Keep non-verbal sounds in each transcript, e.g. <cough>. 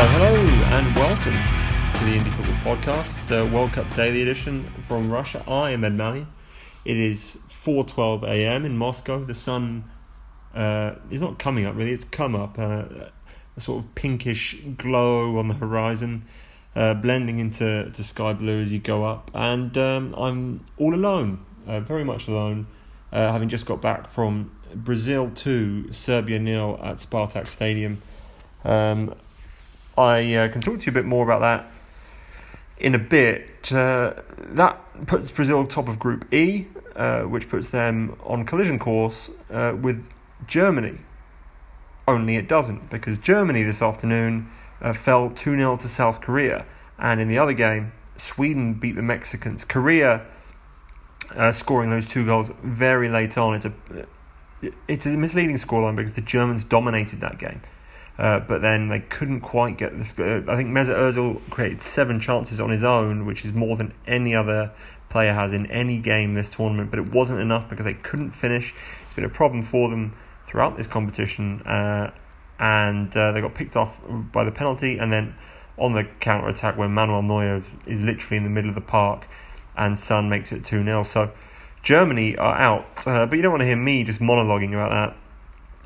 Hello, hello, and welcome to the Indie Football Podcast, uh, World Cup Daily Edition from Russia. I am Ed Malyon. It is 4:12 a.m. in Moscow. The sun uh, is not coming up really; it's come up. Uh, a sort of pinkish glow on the horizon, uh, blending into to sky blue as you go up. And um, I'm all alone, uh, very much alone, uh, having just got back from Brazil 2, Serbia nil at Spartak Stadium. Um, I uh, can talk to you a bit more about that in a bit. Uh, that puts Brazil top of Group E, uh, which puts them on collision course uh, with Germany. Only it doesn't, because Germany this afternoon uh, fell 2 0 to South Korea. And in the other game, Sweden beat the Mexicans. Korea uh, scoring those two goals very late on. It's a, it's a misleading scoreline because the Germans dominated that game. Uh, but then they couldn't quite get this. Uh, I think Mesut Ozil created seven chances on his own, which is more than any other player has in any game this tournament. But it wasn't enough because they couldn't finish. It's been a problem for them throughout this competition, uh, and uh, they got picked off by the penalty. And then on the counter attack, when Manuel Neuer is literally in the middle of the park, and Son makes it two 0 So Germany are out, but you don't want to hear me just monologuing about that.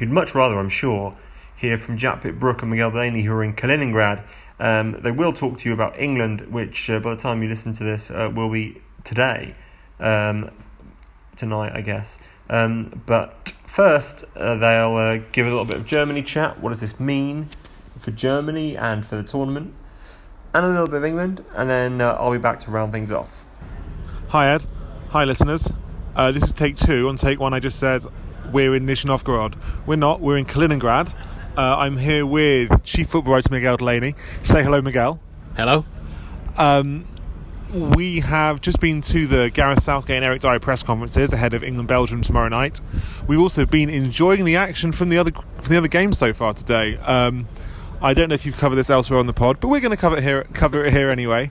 You'd much rather, I'm sure hear from Jack Pitt-Brooke and Miguel Delaney, who are in Kaliningrad. Um, they will talk to you about England, which uh, by the time you listen to this uh, will be today, um, tonight, I guess. Um, but first, uh, they'll uh, give a little bit of Germany chat. What does this mean for Germany and for the tournament? And a little bit of England, and then uh, I'll be back to round things off. Hi, Ed. Hi, listeners. Uh, this is take two. On take one, I just said we're in Nizhny Novgorod. We're not. We're in Kaliningrad. Uh, I'm here with Chief Football Writer Miguel Delaney. Say hello, Miguel. Hello. Um, we have just been to the Gareth Southgate and Eric Dier press conferences ahead of England Belgium tomorrow night. We've also been enjoying the action from the other from the other games so far today. Um, I don't know if you've covered this elsewhere on the pod, but we're going to cover it here cover it here anyway.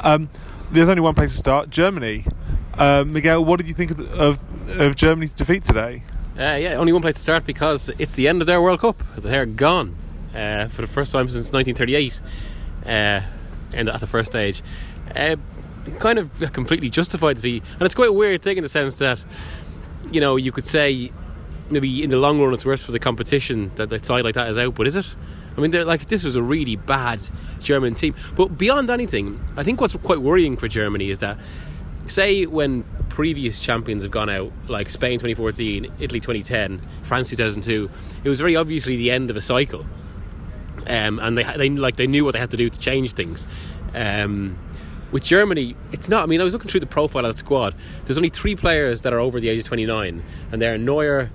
Um, there's only one place to start: Germany. Uh, Miguel, what did you think of, of, of Germany's defeat today? Uh, yeah, only one place to start because it's the end of their World Cup. They're gone uh, for the first time since 1938, uh, and at the first stage, uh, kind of completely justified defeat. And it's quite a weird thing in the sense that, you know, you could say maybe in the long run it's worse for the competition that a side like that is out, but is it? I mean, like this was a really bad German team. But beyond anything, I think what's quite worrying for Germany is that, say, when previous champions have gone out, like Spain 2014, Italy 2010, France 2002, it was very obviously the end of a cycle. Um, and they, they like they knew what they had to do to change things. Um, with Germany, it's not. I mean, I was looking through the profile of the squad. There's only three players that are over the age of 29, and they're Neuer,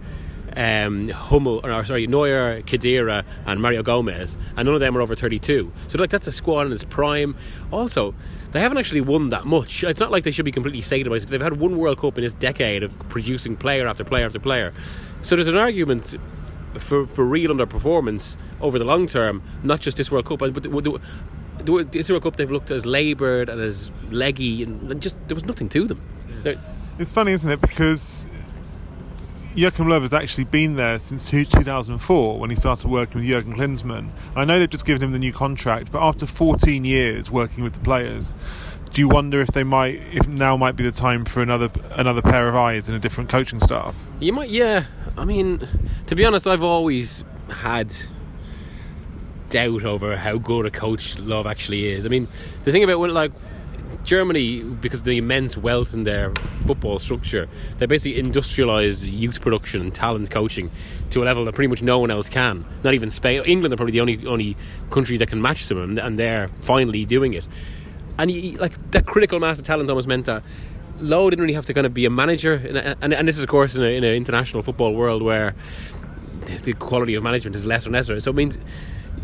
um, Hummel, or sorry, Neuer, Khedira, and Mario Gomez, and none of them are over 32. So like that's a squad in its prime. Also, they haven't actually won that much. It's not like they should be completely sated by. They've had one World Cup in this decade of producing player after player after player. So there's an argument for for real underperformance over the long term, not just this World Cup, but the, the, this World Cup they've looked as laboured and as leggy, and, just there was nothing to them. It's funny, isn't it? Because Joachim Löw has actually been there since 2004 when he started working with Jurgen Klinsmann. I know they've just given him the new contract, but after 14 years working with the players, do you wonder if they might, if now might be the time for another another pair of eyes and a different coaching staff? You might, yeah. I mean, to be honest, I've always had doubt over how good a coach Löw actually is. I mean, the thing about when like Germany, because of the immense wealth in their football structure, they basically industrialised youth production and talent coaching to a level that pretty much no one else can. Not even Spain. England are probably the only only country that can match them, and, they're finally doing it. And like that critical mass of talent almost meant that Löw didn't really have to kind of be a manager, and, and, and this is of course in, in an international football world where the, the quality of management is less and lesser. So it means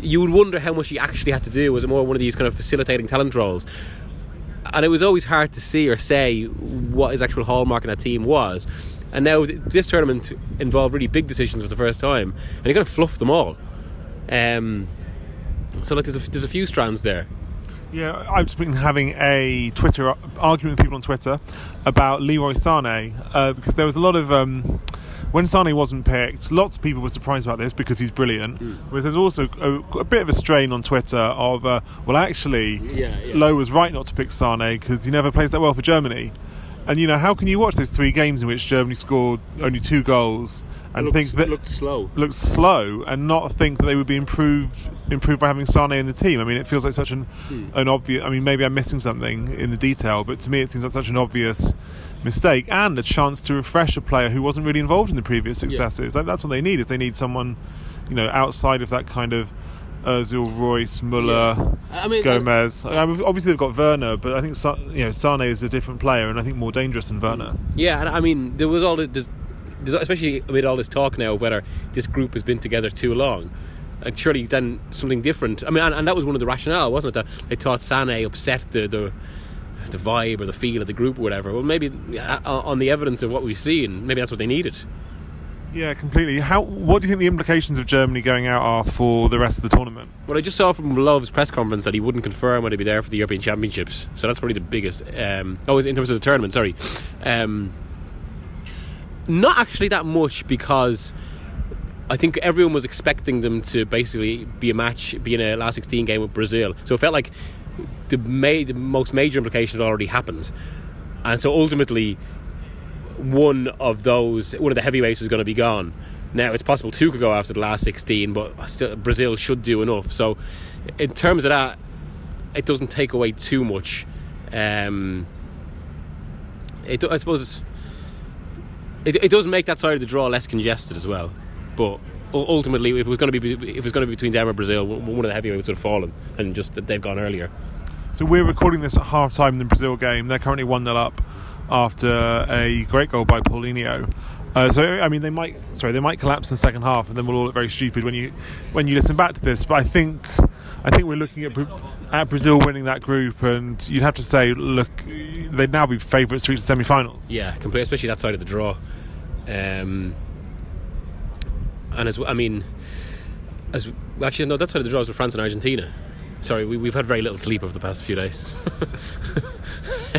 you would wonder how much he actually had to do. Was it more one of these kind of facilitating talent roles? And it was always hard to see or say what his actual hallmark in that team was. And now this tournament involved really big decisions for the first time, and he kind of fluffed them all. Um, so like, there's a, there's a few strands there. Yeah, I've been having a Twitter argument with people on Twitter about Leroy Sane uh, because there was a lot of um, when Sane wasn't picked. Lots of people were surprised about this because he's brilliant. Mm. But there's also a, a, bit of a strain on Twitter of uh, well, actually, yeah, yeah. Löw was right not to pick Sane because he never plays that well for Germany. And you know, how can you watch those three games in which Germany scored only two goals and looked, think that looked slow, looked slow, and not think that they would be improved improved by having Sane in the team? I mean, it feels like such an hmm. an obvious. I mean, maybe I'm missing something in the detail, but to me, it seems like such an obvious mistake and a chance to refresh a player who wasn't really involved in the previous successes. Yeah. Like, that's what they need. Is they need someone, you know, outside of that kind of Özil, Reus, Muller, yeah. I mean, uh, Gomez. I mean, obviously, they've got Werner, but I think you know Sane is a different player, and I think more dangerous than Werner. Yeah, and I mean, there was all this, especially amid all this talk now of whether this group has been together too long. And surely then something different. I mean, and, and that was one of the rationale, wasn't it? That they thought Sane upset the, the the vibe or the feel of the group or whatever. Well, maybe uh, on the evidence of what we've seen, maybe that's what they needed. Yeah, completely. How? What do you think the implications of Germany going out are for the rest of the tournament? Well, I just saw from Löw's press conference that he wouldn't confirm whether he'd be there for the European Championships. So that's probably the biggest. Um, oh, in terms of the tournament, sorry. Um, not actually that much because I think everyone was expecting them to basically be a match, be in a last 16 game with Brazil. So it felt like the, ma- the most major implication had already happened. And so ultimately, one of those, one of the heavyweights was going to be gone. Now it's possible two could go after the last 16, but still Brazil should do enough. So, in terms of that, it doesn't take away too much. Um, it, I suppose it, it does make that side of the draw less congested as well. But ultimately, if it was going to be if it was going to be between them or Brazil, one of the heavyweights would have fallen, and just they've gone earlier. So we're recording this at half time in the Brazil game. They're currently one 0 up after a great goal by Paulinho. Uh, so I mean, they might sorry they might collapse in the second half, and then we'll all look very stupid when you when you listen back to this. But I think I think we're looking at at Brazil winning that group, and you'd have to say, look, they'd now be favourites to reach the semi-finals. Yeah, completely, especially that side of the draw. Um, and as I mean, as actually no, that side of the draw is with France and Argentina. Sorry, we, we've had very little sleep over the past few days.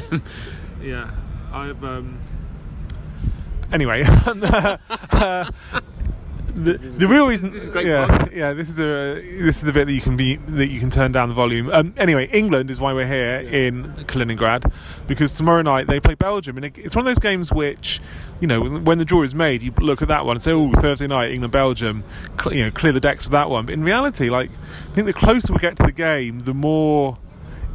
<laughs> yeah, I've. Um, anyway, <laughs> uh, the, the real reason, yeah, fun. yeah, this is the this is the bit that you can be that you can turn down the volume. Um, anyway, England is why we're here yeah. in Kaliningrad because tomorrow night they play Belgium, and it's one of those games which, you know, when the draw is made, you look at that one and say, "Oh, Thursday night, England Belgium," you know, clear the decks for that one. But in reality, like, I think the closer we get to the game, the more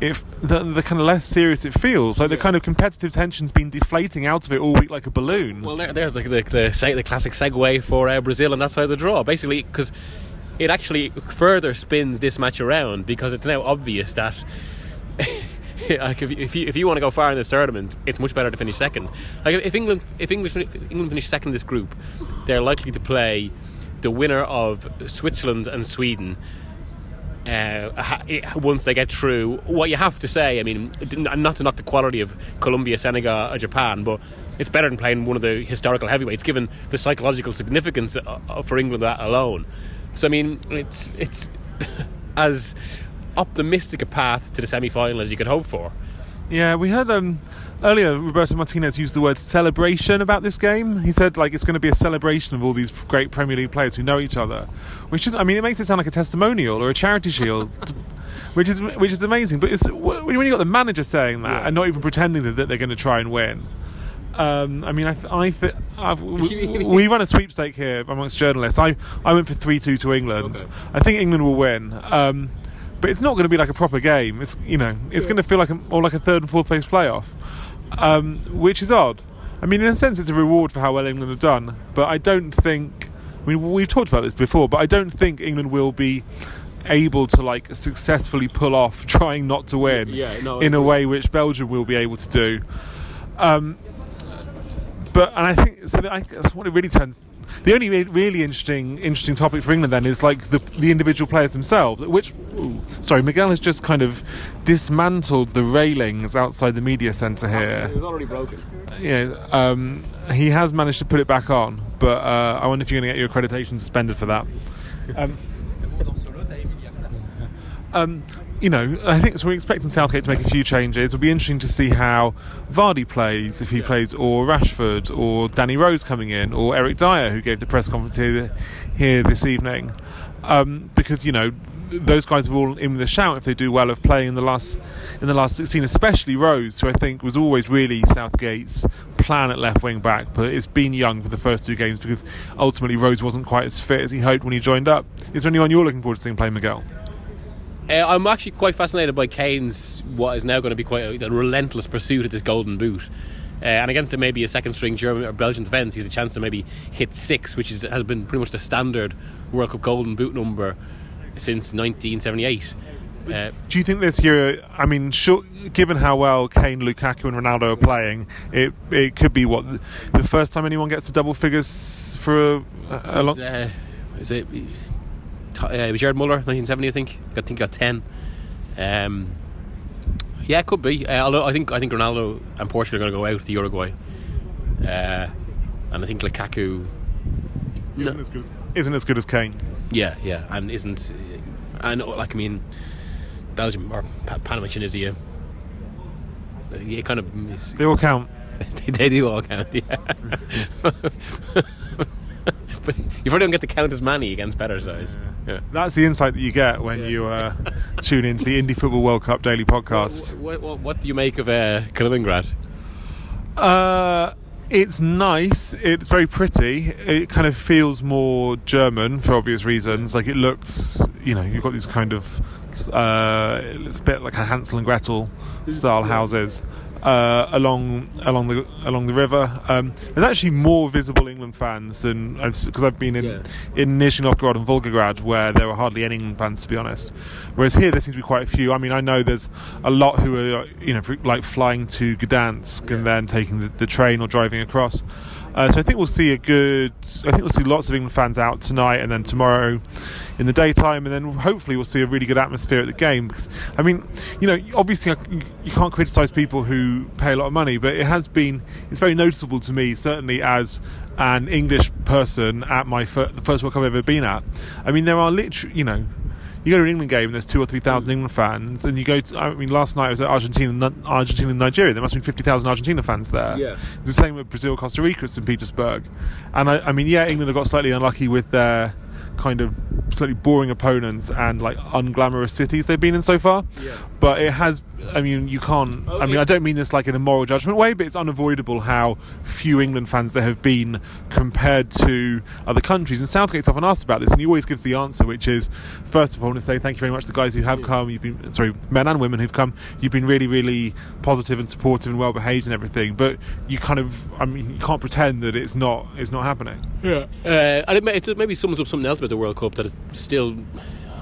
if the, the kind of less serious it feels. Like the kind of competitive tension's been deflating out of it all week like a balloon. Well, there, there's like the, the, the, classic segue for uh, Brazil and that's how the draw. Basically, because it actually further spins this match around because it's now obvious that. <laughs> like if you, if you, if you want to go far in this tournament, it's much better to finish second. Like if England if English if England finish second in this group, they're likely to play the winner of Switzerland and Sweden uh, once they get through. What you have to say, I mean, not to not the quality of Colombia, Senegal, or Japan, but it's better than playing one of the historical heavyweights, given the psychological significance uh, for England that alone. So I mean, it's it's <laughs> as optimistic a path to the semi-final as you could hope for. Yeah, we heard um, earlier Roberto Martinez used the word celebration about this game. He said like it's going to be a celebration of all these great Premier League players who know each other, which is I mean it makes it sound like a testimonial or a charity shield. <laughs> which is which is amazing, but it's when you got the manager saying that yeah. and not even pretending that, they're going to try and win. Um, I mean, I, I, we, <laughs> we, run a sweepstake here amongst journalists. I, I went for three two to England. Okay. I think England will win. Um, but it's not going to be like a proper game. It's you know, it's yeah. going to feel like a, more like a third and fourth place playoff, um, which is odd. I mean, in a sense, it's a reward for how well England have done. But I don't think. I mean, we've talked about this before, but I don't think England will be able to like successfully pull off <laughs> trying not to win yeah, no, in a way which Belgium will be able to do. Um, but and I think so. I guess what it really turns. The only re- really interesting interesting topic for England then is like the the individual players themselves. Which, ooh, sorry, Miguel has just kind of dismantled the railings outside the media centre here. It was already broken. Yeah, um, he has managed to put it back on, but uh, I wonder if you're going to get your accreditation suspended for that. <laughs> Um, um, you know, I think so. We're expecting Southgate to make a few changes. It'll be interesting to see how Vardy plays, if he plays, or Rashford, or Danny Rose coming in, or Eric Dier, who gave the press conference here, here this evening. Um, because you know, those guys are all in with a shout if they do well of playing in the last in the last 16, especially Rose, who I think was always really Southgate's plan at left wing back, but it's been Young for the first two games because ultimately Rose wasn't quite as fit as he hoped when he joined up. Is there anyone you're looking forward to seeing play Miguel? Uh, I'm actually quite fascinated by Kane's what is now going to be quite a, a relentless pursuit of this golden boot. Uh, and against it, maybe a second string German or Belgian defence, he's a chance to maybe hit six, which is, has been pretty much the standard World Cup golden boot number since 1978. Uh, Do you think this year? I mean, sure, given how well Kane, Lukaku, and Ronaldo are playing, it it could be what the first time anyone gets to double figures for a, a long. uh, is it uh, Gerd Muller, 1970, I think. I think got 10. Um, yeah, it could be. Uh, although I think I think Ronaldo and Portugal are going to go out to Uruguay, uh, and I think Lukaku. Isn't as good as, isn't as good as Kane. Yeah, yeah, and isn't and like I mean, Belgium or Pa- Panama, Tunisia. Yeah, kind of. They all count. <laughs> they, they do all count, yeah. <laughs> <laughs> you probably don't get to count as many against better size. Yeah. That's the insight that you get when you uh, <laughs> tune into the Indie Football World Cup daily podcast. What, what, what do you make of uh, Kaliningrad? Uh, it's nice. It's very pretty. It kind of feels more German for obvious reasons. Like it looks, you know, you've got these kind of, uh, it's a bit like a Hansel and Gretel style houses. Uh, along along the along the river, um, there's actually more visible England fans than because I've been in Yeah. in Nizhny Novgorod and Volgograd where there were hardly any England fans to be honest. Whereas here there seems to be quite a few. I mean, I know there's a lot who are you know like flying to Gdansk and then taking the, the train or driving across. Uh, so I think we'll see a good. I think we'll see lots of England fans out tonight and then tomorrow in the daytime, and then hopefully we'll see a really good atmosphere at the game. Because I mean, you know, obviously I- you can't criticise people who pay a lot of money, but it has been. It's very noticeable to me, certainly as an English person at my fir- the first World Cup I've ever been at. I mean, there are literally, you know. You go to an England game, and there's two or three thousand England fans, and you go. To, I mean, last night I was at Argentina, Argentina, and Nigeria. There must have been fifty thousand Argentina fans there. Yeah. It's the same with Brazil, Costa Rica, St. Petersburg. And I, I mean, yeah, England have got slightly unlucky with their kind of slightly boring opponents and like unglamorous cities they've been in so far. Yeah. But it has, I mean, you can't, I mean, Okay. I don't mean this like in a moral judgment way, but it's unavoidable how few England fans there have been compared to other countries. And Southgate's often asked about this, and he always gives the answer, which is first of all, I want to say thank you very much to the guys who have come. You've been, sorry, men and women who've come. You've been really, really positive and supportive and well behaved and everything. But you kind of, I mean, you can't pretend that it's not, it's not happening. Yeah, uh, and it, may, it maybe sums up something else about the World Cup that it still,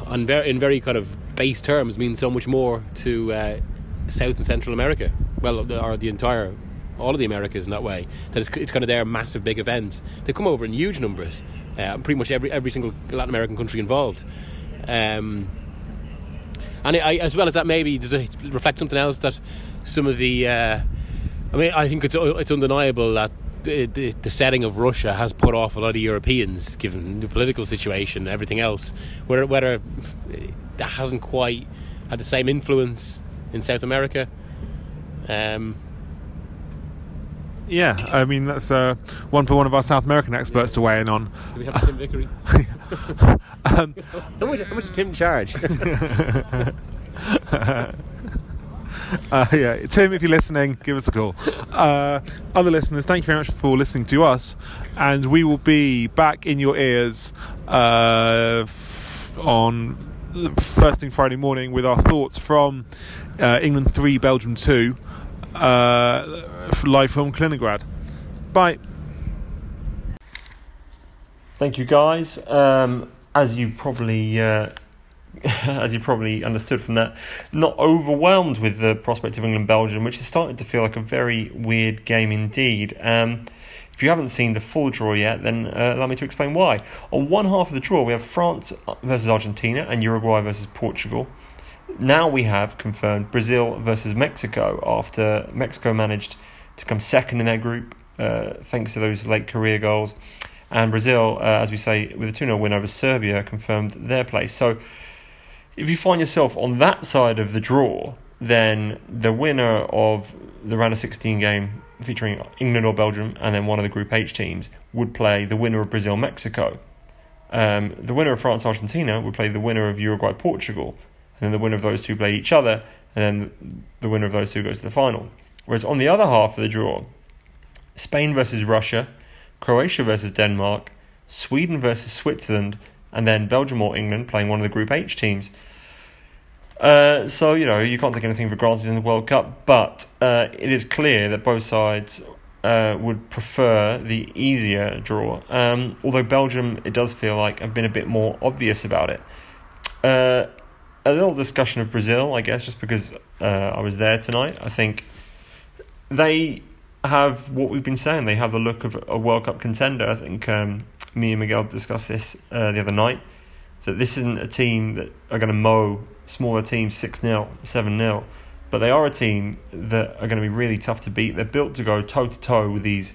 on very, in very kind of base terms, means so much more to uh, South and Central America. Well, or the entire, all of the Americas in that way. That it's, it's kind of their massive big event. They come over in huge numbers. Uh, pretty much every every single Latin American country involved. Um, and I, as well as that, maybe does it reflect something else that some of the. Uh, I mean, I think it's it's undeniable that the, the, setting of Russia has put off a lot of Europeans, given the political situation and everything else. Whether whether that hasn't quite had the same influence in South America. Um, Yeah, I mean that's uh, one for one of our South American experts to weigh in on. do we have Tim Vickery? <laughs> Um, <laughs> how much? How much Tim charge? <laughs> <laughs> Uh, yeah, Tim, if you're listening, give us a call. Uh, other listeners, thank you very much for listening to us, and we will be back in your ears uh, f- on first thing Friday morning with our thoughts from uh, England three, Belgium two, uh, live from Kaliningrad. Bye. Thank you, guys. Um, as you probably uh, <laughs> as you probably understood from that, not overwhelmed with the prospect of England Belgium, which is starting to feel like a very weird game indeed. Um, if you haven't seen the full draw yet, then uh, allow me to explain why. On one half of the draw, we have France versus Argentina and Uruguay versus Portugal. Now we have confirmed Brazil versus Mexico after Mexico managed to come second in their group uh, thanks to those late Korea goals. And Brazil, uh, as we say, with a 2 0 win over Serbia, confirmed their place. So if you find yourself on that side of the draw, then the winner of the round of 16 game featuring England or Belgium and then one of the Group H teams would play the winner of Brazil Mexico. Um, the winner of France Argentina would play the winner of Uruguay Portugal. And then the winner of those two play each other. And then the winner of those two goes to the final. Whereas on the other half of the draw, Spain versus Russia, Croatia versus Denmark, Sweden versus Switzerland, and then Belgium or England playing one of the Group H teams. Uh, so, you know, you can't take anything for granted in the World Cup, but uh, it is clear that both sides uh, would prefer the easier draw. Um, although Belgium, it does feel like, have been a bit more obvious about it. Uh, a little discussion of Brazil, I guess, just because uh, I was there tonight. I think they have what we've been saying. They have the look of a World Cup contender. I think um, me and Miguel discussed this uh, the other night. That this isn't a team that are going to mow smaller teams 6 0, 7 0, but they are a team that are going to be really tough to beat. They're built to go toe to toe with these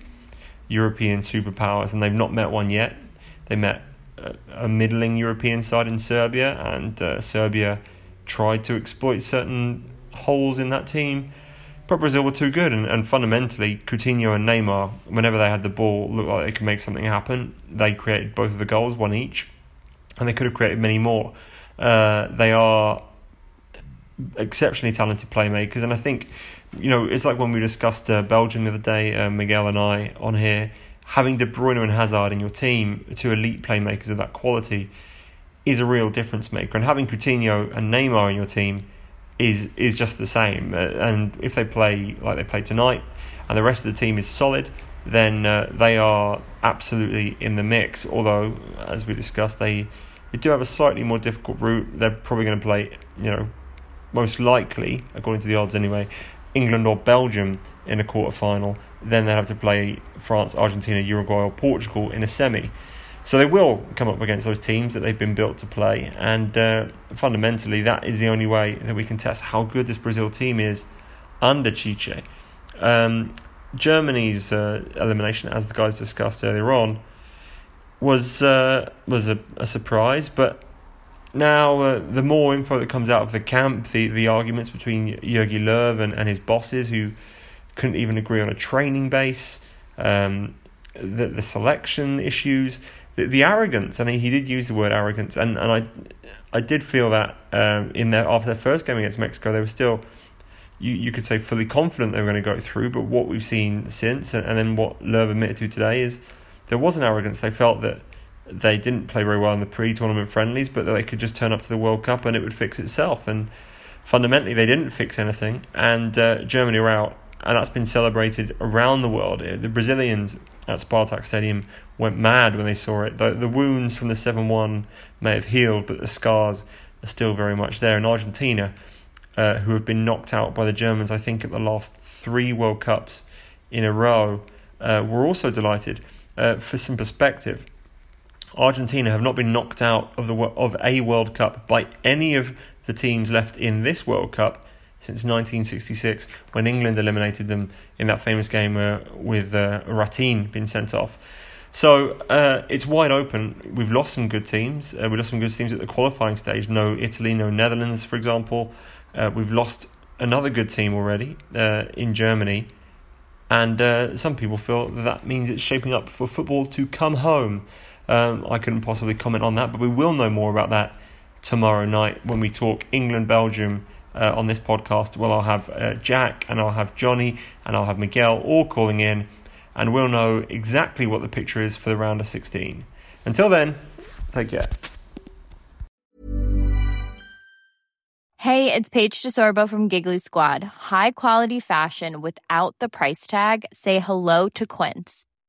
European superpowers, and they've not met one yet. They met a, a middling European side in Serbia, and uh, Serbia tried to exploit certain holes in that team but Brazil were too good, and, and fundamentally, Coutinho and Neymar, whenever they had the ball, looked like they could make something happen. They created both of the goals, one each, and they could have created many more. Uh, they are exceptionally talented playmakers, and I think, you know, it's like when we discussed uh, Belgium the other day, uh, Miguel and I on here, having De Bruyne and Hazard in your team, two elite playmakers of that quality, is a real difference maker, and having Coutinho and Neymar in your team is is just the same. Uh, and if they play like they play tonight, and the rest of the team is solid, then uh, they are absolutely in the mix. Although, as we discussed, they they do have a slightly more difficult route. They're probably going to play, you know, most likely, according to the odds anyway, England or Belgium in a quarter final. Then they have to play France, Argentina, Uruguay, or Portugal in a semi. So they will come up against those teams that they've been built to play, and uh, fundamentally, that is the only way that we can test how good this Brazil team is under Tite. Um, Germany's uh, elimination, as the guys discussed earlier on, was uh, was a, a, surprise, but now uh, the more info that comes out of the camp, the, the arguments between Jogi Löw and, and his bosses who couldn't even agree on a training base, um, the, the selection issues, the, the arrogance. I mean, he did use the word arrogance, and, and I I did feel that um, in their after their first game against Mexico, they were still you, you could say fully confident they were going to go through. But what we've seen since, and, and then what Löw admitted to today, is there was an arrogance. They felt that they didn't play very well in the pre-tournament friendlies, but that they could just turn up to the World Cup and it would fix itself. And fundamentally, they didn't fix anything, and uh, Germany were out, and that's been celebrated around the world. The Brazilians at Spartak Stadium went mad when they saw it. The, the wounds from the 7 1 may have healed, but the scars are still very much there. In Argentina, uh, who have been knocked out by the Germans, I think, at the last three World Cups in a row, uh, were also delighted. Uh, for some perspective, Argentina have not been knocked out of the of a World Cup by any of the teams left in this World Cup since 1966 when England eliminated them in that famous game uh, with uh, Rattin being sent off. So uh, it's wide open. We've lost some good teams. Uh, we lost some good teams at the qualifying stage. No Italy, no Netherlands, for example. Uh, we've lost another good team already uh, in Germany. And some people feel that, that means it's shaping up for football to come home. Um, I couldn't possibly comment on that, but we will know more about that tomorrow night when we talk England Belgium uh, on this podcast. Well, I'll have uh, Jack and I'll have Johnny and I'll have Miguel all calling in, and we'll know exactly what the picture is for the round of 16. Until then, take care. Hey, it's Paige DeSorbo from Giggly Squad. High quality fashion without the price tag? Say hello to Quince.